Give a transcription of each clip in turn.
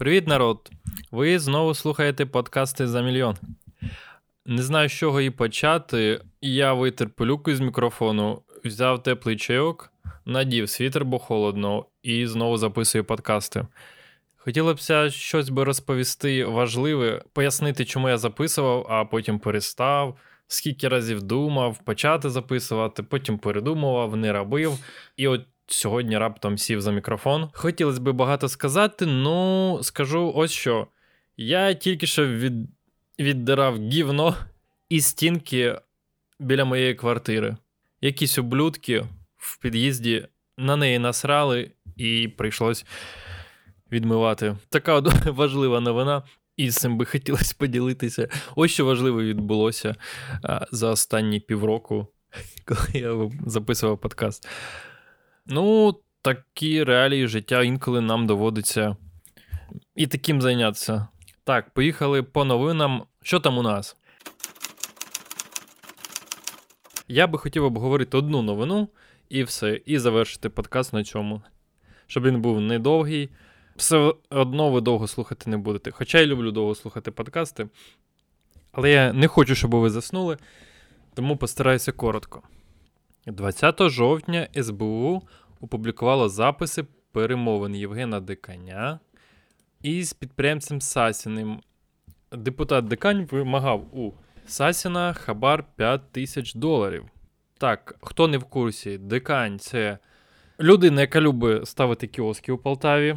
Привіт, народ! Ви знову слухаєте подкасти за мільйон. Не знаю, з чого і почати. Я витер пилюку з мікрофону, взяв теплий чайок, надів світер, бо холодно, і знову записую подкасти. Хотілося щось би розповісти важливе, пояснити, чому я записував, а потім перестав, скільки разів думав, почати записувати, потім передумував, не робив. І от сьогодні раптом сів за мікрофон. Хотілося б багато сказати, ну скажу ось що. Я тільки що від... віддирав гівно і стінки біля моєї квартири. Якісь ублюдки в під'їзді на неї насрали, і прийшлось відмивати. Така важлива новина. І з цим би хотілося поділитися. Ось що важливе відбулося за останні півроку, коли я записував подкаст. Ну, такі реалії життя інколи нам доводиться і таким зайнятися. Так, поїхали по новинам. Що там у нас? Я би хотів обговорити одну новину і все, і завершити подкаст на цьому. Щоб він був недовгий. Все одно ви довго слухати не будете. Хоча я люблю довго слухати подкасти. Але я не хочу, щоб ви заснули, тому постараюся коротко. 20 жовтня СБУ опублікувало записи перемовин Євгена Диканя із підприємцем Сасіним. Депутат Дикань вимагав у Сасіна хабар 5 тисяч доларів. Так, хто не в курсі, Дикань це людина, яка любить ставити кіоски у Полтаві.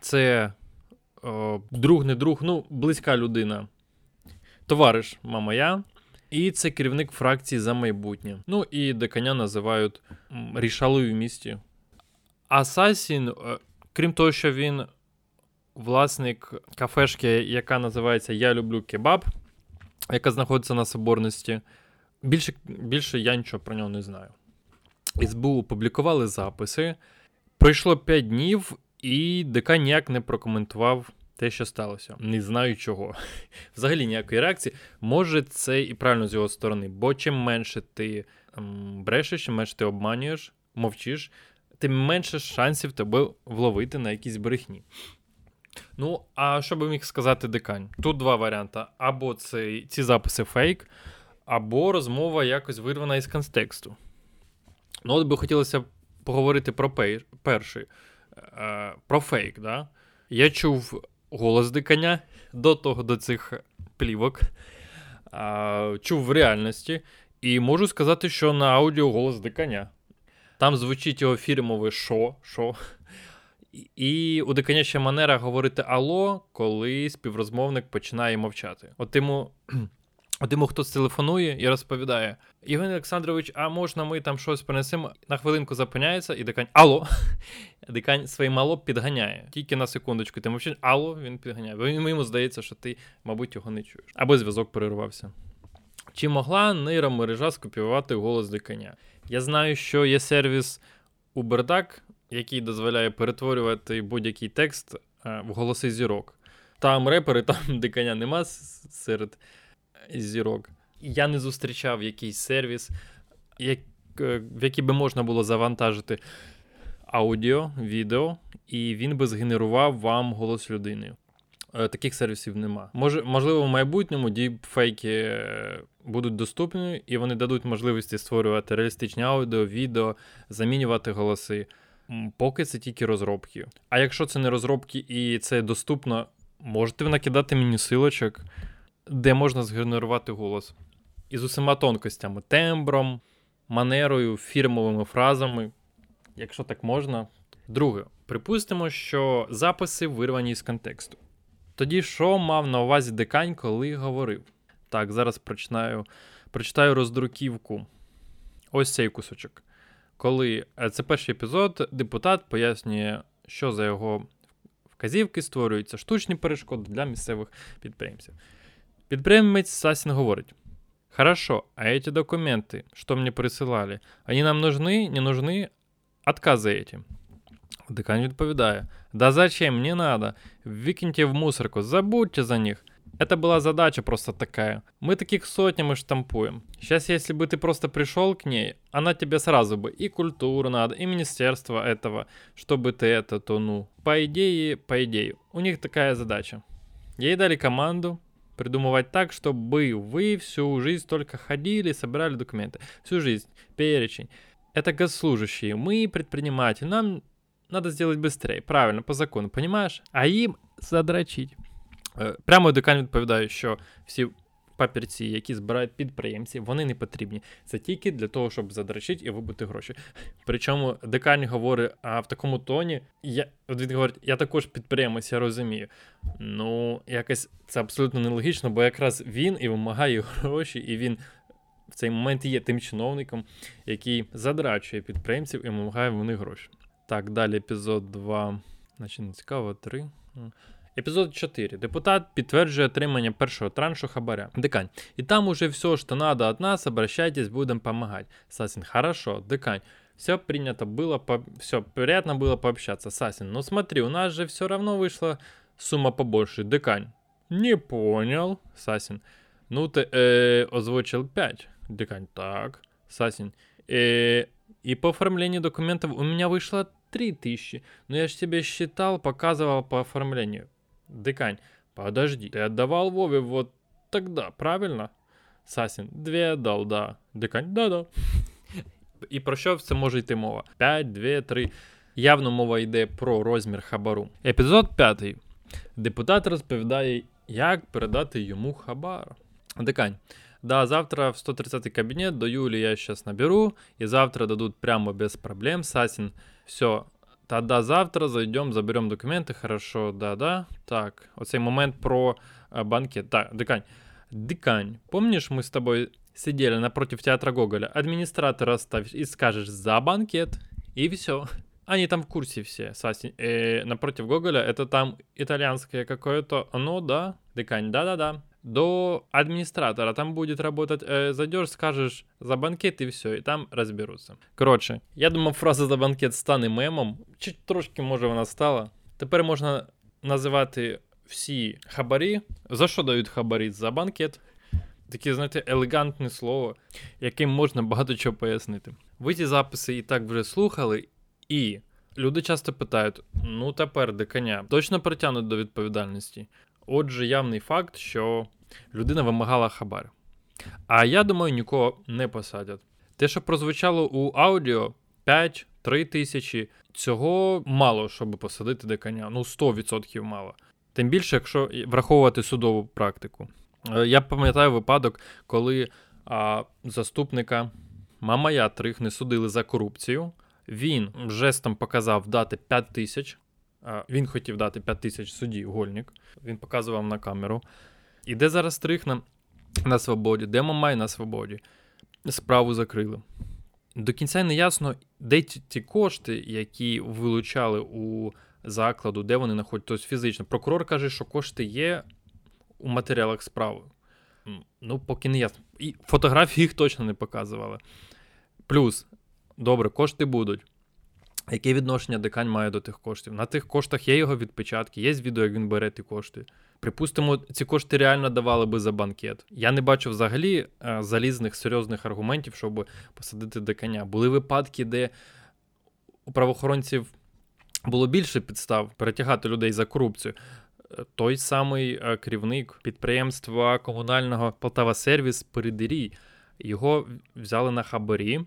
Це о, друг, не друг, ну, близька людина. Товариш, мама я. І це керівник фракції за майбутнє. Ну і деканя називають рішалою в місті. Асасін, е, крім того, що він власник кафешки, яка називається Я люблю кебаб, яка знаходиться на соборності. Більше більше я нічого про нього не знаю. СБУ опублікували записи. Пройшло 5 днів, і ДК ніяк не прокоментував те, що сталося. Не знаю чого. Взагалі ніякої реакції. Може, це і правильно з його сторони, бо чим менше ти ем, брешеш, чим менше ти обманюєш, мовчиш, тим менше шансів тебе вловити на якісь брехні. Ну, а що би міг сказати декань? Тут два варіанти: або це, ці записи фейк, або розмова якось вирвана із контексту. Ну, от би хотілося поговорити про перший, е, про фейк. Да? Я чув голос диканя до того, до цих плівок. А, Чув в реальності. І можу сказати, що на аудіо голос диканя. Там звучить його фірмове шо, шо. І у диканя ще манера говорити Ало, коли співрозмовник починає мовчати. От йому От йому хтось телефонує і розповідає: Євген Олександрович, а можна ми там щось принесемо? На хвилинку зупиняється, і дикань Алло. Дикань своє мало підганяє. Тільки на секундочку. Ти мовчиш, алло, він підганяє. Йому здається, що ти, мабуть, його не чуєш. Або зв'язок перервався. Чи могла нейромережа скопіювати голос диканя? Я знаю, що є сервіс Uberduck, який дозволяє перетворювати будь-який текст е, в голоси зірок. Там репери, там диканя нема серед зірок. Я не зустрічав якийсь сервіс, як, е, в який би можна було завантажити аудіо, відео, і він би згенерував вам голос людини. Е, таких сервісів нема. Може, Можливо, в майбутньому діпфейки е, будуть доступні, і вони дадуть можливості створювати реалістичні аудіо, відео, замінювати голоси. Поки це тільки розробки. А якщо це не розробки і це доступно, можете накидати мені силочок де можна згенерувати голос. Із усіма тонкостями, тембром, манерою, фірмовими фразами, якщо так можна. Друге, припустимо, що записи вирвані з контексту. Тоді, що мав на увазі декань, коли говорив? Так, зараз прочитаю, прочитаю роздруківку. Ось цей кусочок. Коли е, це перший епізод, депутат пояснює, що за його вказівки створюються штучні перешкоди для місцевих підприємців. Підприємець Сасін говорить: Хорошо, а эти документы, что мне присылали, они нам нужны, не нужны? Отказы эти. Декан відповідає: Да зачем, не надо. Викиньте в мусорку, забудьте за них. Это была задача просто такая. Мы таких сотнями штампуем. Сейчас, если бы ты просто пришел к ней, она тебе сразу бы и культуру надо, и министерство этого, чтобы ты это, то ну. По идее, по идее, у них такая задача. Ей дали команду придумывать так, чтобы вы всю жизнь только ходили и собирали документы. Всю жизнь, перечень. Это госслужащие, мы предприниматели, нам надо сделать быстрее, правильно, по закону, понимаешь? А им задрачить. Е, прямо декан відповідає, що всі папірці, які збирають підприємці, вони не потрібні. Це тільки для того, щоб задрачити і вибити гроші. Причому декан говорить, а в такому тоні, я він говорить, я також підприємець, я розумію. Ну, якось це абсолютно нелогічно, бо якраз він і вимагає гроші, і він. В цей момент є тим чиновником, який задрачує підприємців і вимагає в них гроші. Так, далі епізод 2. Значить, не цікаво, 3. Епізод 4. Депутат підтверджує отримання першого траншу хабаря. Декань. І там уже все, что надо от нас, обращайтесь, будем помогать. Сасин. Хорошо, декань. Все принято было, по... все, приятно было пообщаться. Сасин, ну смотри, у нас же все равно вышла сумма побольше. Декань. Не понял. Сасин. Ну ты э, озвучил 5. Декань. Так. Сасин. Э, и по оформлению документов у меня вышло 3000. Но я же тебе считал, показывал по оформлению. Декань, подожди, ты отдавал Вове вот тогда, правильно? Сасін, дві отдал, да. Декань, да-да. І про що це може йти мова? 5, 2, 3. Явно мова йде про розмір хабару. Епізод 5. Депутат розповідає, як передати йому хабар. Декань. Да, завтра в 130 кабінет до Юлі я сейчас наберу, і завтра дадуть прямо без проблем. Сасін, все, Тогда завтра зайдем, заберем документы, хорошо, да-да. Так, оцей момент про э, банкет. Так, Дикань. Дикань, помнишь, мы с тобой сидели напротив театра Гоголя, администратора оставишь и скажешь «за банкет», и все. Они там в курсе все, Саси. Э, напротив Гоголя, это там итальянское какое-то, ну да, Дикань, да-да-да до администратора. Там будет работать, э, зайдешь, скажешь за банкет и все, и там разберуться. Коротше, я думав, фраза за банкет стане мемом. Чуть трошки, може, вона стала. Тепер можна називати всі хабарі. За що дають хабарі? За банкет. Таке, знаєте, елегантне слово, яким можна багато чого пояснити. Ви ці записи і так вже слухали, і люди часто питають: ну тепер диканя точно притягнуть до відповідальності. Отже, явний факт, що людина вимагала хабар. А я думаю, нікого не посадять. Те, що прозвучало у аудіо 5-3 тисячі, цього мало, щоб посадити деканя. Ну, 100% мало. Тим більше, якщо враховувати судову практику. Е, я пам'ятаю випадок, коли а, заступника Мамая Трих не судили за корупцію. Він жестом показав дати 5 тисяч. Він хотів дати 5 тисяч судді Гольник. Він показував на камеру. І де зараз стрих на, свободі, де Мамай на свободі. Справу закрили. До кінця не ясно, де ті, кошти, які вилучали у закладу, де вони знаходять, тобто фізично. Прокурор каже, що кошти є у матеріалах справи. Ну, поки не ясно. І фотографії їх точно не показували. Плюс, добре, кошти будуть. Яке відношення декань має до тих коштів? На тих коштах є його відпечатки, є відео, як він бере ті кошти. Припустимо, ці кошти реально давали би за банкет. Я не бачу взагалі е, залізних серйозних аргументів, щоб посадити деканя. Були випадки, де у правоохоронців було більше підстав перетягати людей за корупцію. Е, той самий е, керівник підприємства комунального Полтава Сервіс Передирій. Його взяли на хабарі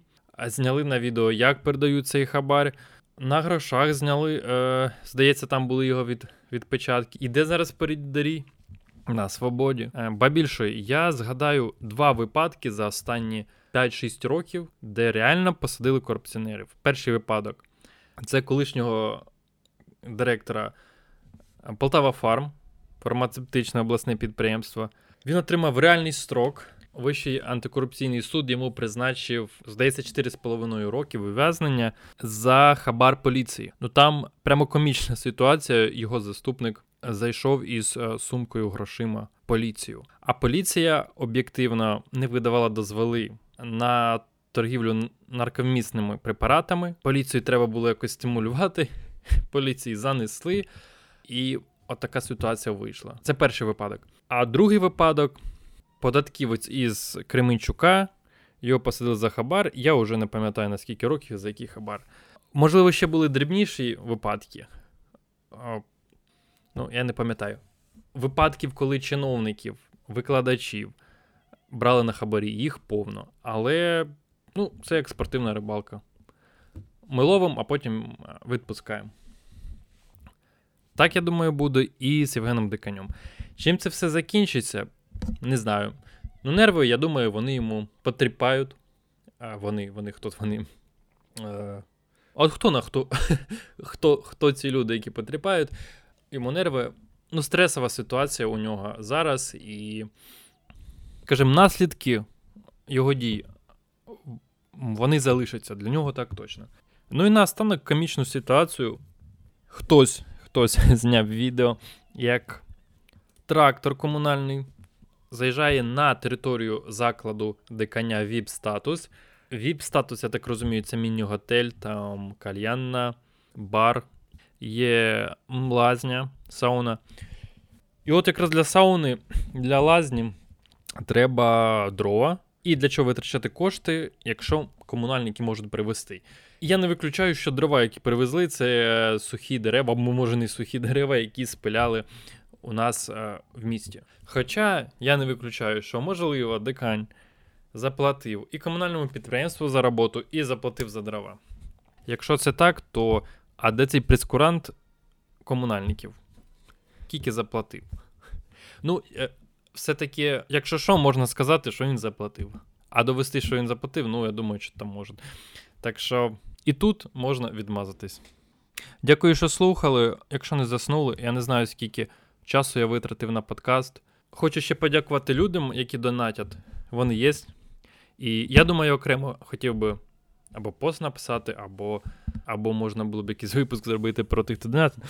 зняли на відео, як передають цей хабар. На грошах зняли, е, здається, там були його від, відпечатки. І де зараз передарі? На свободі. Е, ба більше, я згадаю два випадки за останні 5-6 років, де реально посадили корупціонерів. Перший випадок це колишнього директора Полтава Фарм, фармацевтичне обласне підприємство. Він отримав реальний строк. Вищий антикорупційний суд йому призначив, здається, 4,5 роки ув'язнення за хабар поліції. Ну там прямо комічна ситуація. Його заступник зайшов із е, сумкою грошима поліцію. А поліція об'єктивно не видавала дозволи на торгівлю наркомісними препаратами. Поліцію треба було якось стимулювати. Поліції занесли і отака ситуація вийшла. Це перший випадок. А другий випадок податківець із Кременчука, його посадили за хабар. Я вже не пам'ятаю на скільки років, за який хабар. Можливо, ще були дрібніші випадки. Ну, я не пам'ятаю. Випадків, коли чиновників, викладачів брали на хабарі, їх повно. Але ну, це як спортивна рибалка. Ми ловимо, а потім відпускаємо. Так, я думаю, буде і з Євгеном Диканем. Чим це все закінчиться, не знаю. Ну, нерви, я думаю, вони йому потріпають. А Вони, вони, хто вони. Е, От хто на хто хто, хто ці люди, які потріпають, йому нерви. Ну, стресова ситуація у нього зараз, і, скажімо, наслідки його дій, вони залишаться для нього так точно. Ну і на останок комічну ситуацію. Хтось хтось зняв відео, як трактор комунальний заїжджає на територію закладу дикання VIP статус. VIP статус, я так розумію, це міні-готель, там кальянна, бар, є лазня, сауна. І от якраз для сауни, для лазні треба дрова. І для чого витрачати кошти, якщо комунальники можуть привезти. Я не виключаю, що дрова, які привезли, це сухі дерева, або може не сухі дерева, які спиляли у нас е, в місті. Хоча я не виключаю, що можливо дикань заплатив і комунальному підприємству за роботу, і заплатив за дрова. Якщо це так, то а де цей прескурант комунальників? Скільки заплатив? Ну, е, все-таки, якщо що, можна сказати, що він заплатив. А довести, що він заплатив, ну я думаю, що там можна. Так що і тут можна відмазатись. Дякую, що слухали. Якщо не заснули, я не знаю, скільки часу я витратив на подкаст. Хочу ще подякувати людям, які донатять. Вони є. І я думаю, окремо хотів би або пост написати, або або можна було б якийсь випуск зробити про тих, хто донатить.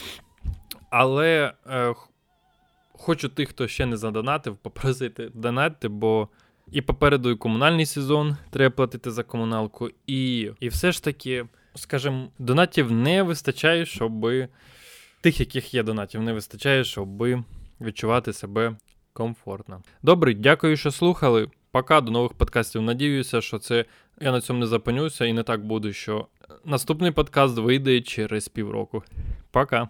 Але е, хочу тих, хто ще не задонатив, попросити донатити, бо і попереду і комунальний сезон треба платити за комуналку, і і все ж таки, скажімо, донатів не вистачає, щоб тих, яких є донатів, не вистачає, щоб відчувати себе комфортно. Добре, дякую, що слухали. Пока до нових подкастів. Надіюся, що це я на цьому не запинюся і не так буде, що наступний подкаст вийде через півроку. Пока.